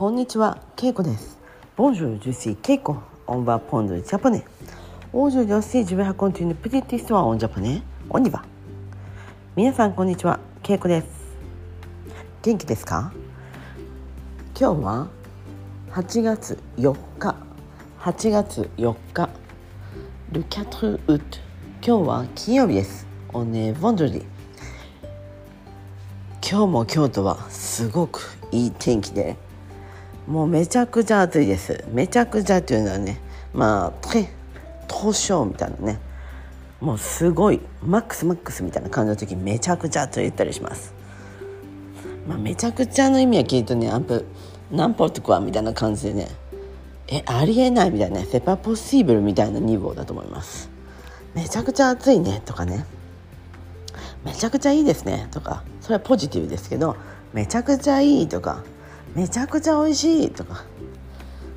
こんにちは、ケイコです。Bonjour, je suis Keiko. On va prendre le japonais. Aujourd'hui aussi, je vais raconter une petite histoire en japonais. On y va. 皆さん、こんにちは、ケイコです。元気ですか今日は8月4日。8月4日。Le 4 août。今日は金曜日です。On est vendredi. 今日も京都はすごくいい天気でもうめちゃくちゃ暑いです。めちゃくちゃっていうのはねまあ東証みたいなね。もうすごいマックスマックスみたいな感じの時めちゃくちゃと言ったりします。まあめちゃくちゃの意味は聞いとねアンプ何ポとかみたいな感じでねえありえないみたいなセパポッシブルみたいな2号だと思います。めちゃくちゃ暑いねとかね。めちゃくちゃいいですねとか。それはポジティブですけどめちゃくちゃいいとか。めちゃくちゃ美味しいとか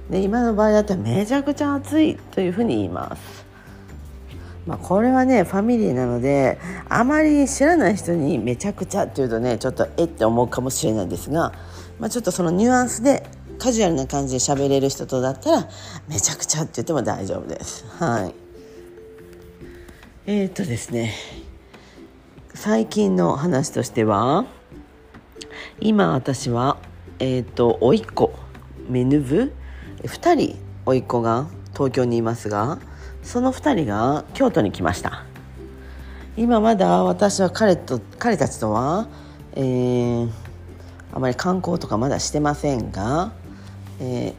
で今の場合だったらめちゃくちゃ暑いというふうに言います。まあ、これはねファミリーなのであまり知らない人にめちゃくちゃっていうとねちょっとえって思うかもしれないですが、まあ、ちょっとそのニュアンスでカジュアルな感じで喋れる人とだったらめちゃくちゃって言っても大丈夫です。はいえー、っとですね最近の話としては今私はえっ、と甥っ子メヌブ？2人甥っ子が東京にいますがその2人が京都に来ました。今まだ私は彼と彼たちとは、えー、あまり観光とかまだしてませんが、え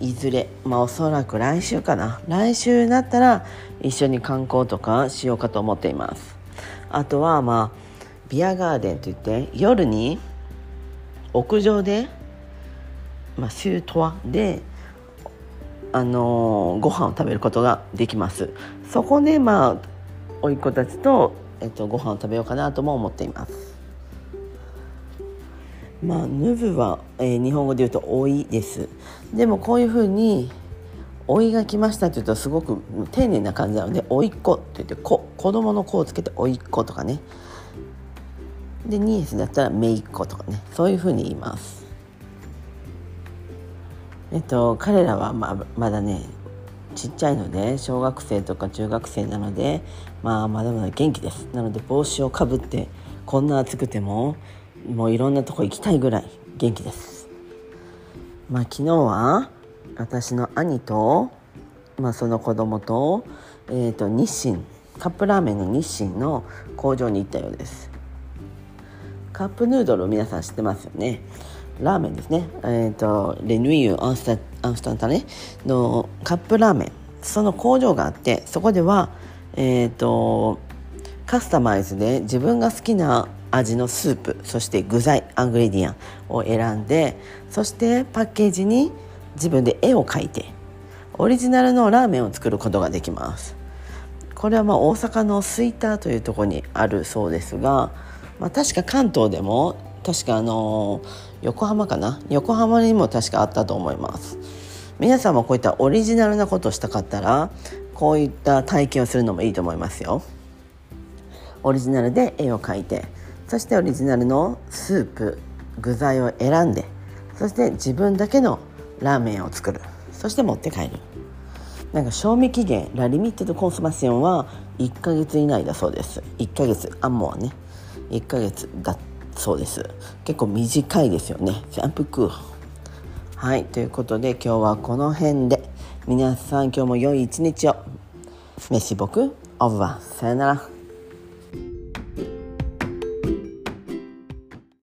ー、いずれまあおそらく来週かな。来週になったら一緒に観光とかしようかと思っています。あとはまあビアガーデンといって夜に屋上で、まあ、シュートワで、あのーご飯を食べることができます。そこでまあ甥っ子たちと、えっと、ご飯を食べようかなとも思っています。まあヌブは、えー日本語で言うと「老い」です。でもこういうふうに「老いが来ました」って言うとすごく丁寧な感じなので「老いっ子」って言って子子供の子をつけて「老いっ子」とかね。でニエスだったら「めいっ子」とかね。そういうふうに言います。えっと彼らはままだねちっちゃいので小学生とか中学生なのでまあまだまだ元気です。なので帽子をかぶってこんな暑くてももういろんなとこ行きたいぐらい元気です。まあ昨日は私の兄と、まあ、その子供と,、えー、と日清カップラーメンの日清の工場に行ったようです。カップヌードル皆さん知ってますよね。ラーメンですね。えっ、とレヌイユアンスタアンスタンタネ？のカップラーメン。その工場があってそこではえっ、とカスタマイズで自分が好きな味のスープそして具材アングレディアンを選んでそしてパッケージに自分で絵を描いてオリジナルのラーメンを作ることができます。これはまあ大阪の吹田というところにあるそうですが、まあ、確か関東でも確かあの横浜かな？横浜にも確かあったと思います。皆さんもこういったオリジナルなことをしたかったらこういった体験をするのもいいと思いますよ。オリジナルで絵を描いてそしてオリジナルのスープ具材を選んでそして自分だけのラーメンを作る。そして持って帰る。なんか賞味期限ラリミットドコンソマションは1ヶ月以内だそうです。1ヶ月アンモはね。1ヶ月だそうです。結構短いですよね。シャンプークー。はい。ということで今日はこの辺で。皆さん今日も良い一日を。メシボクオブワさよなら。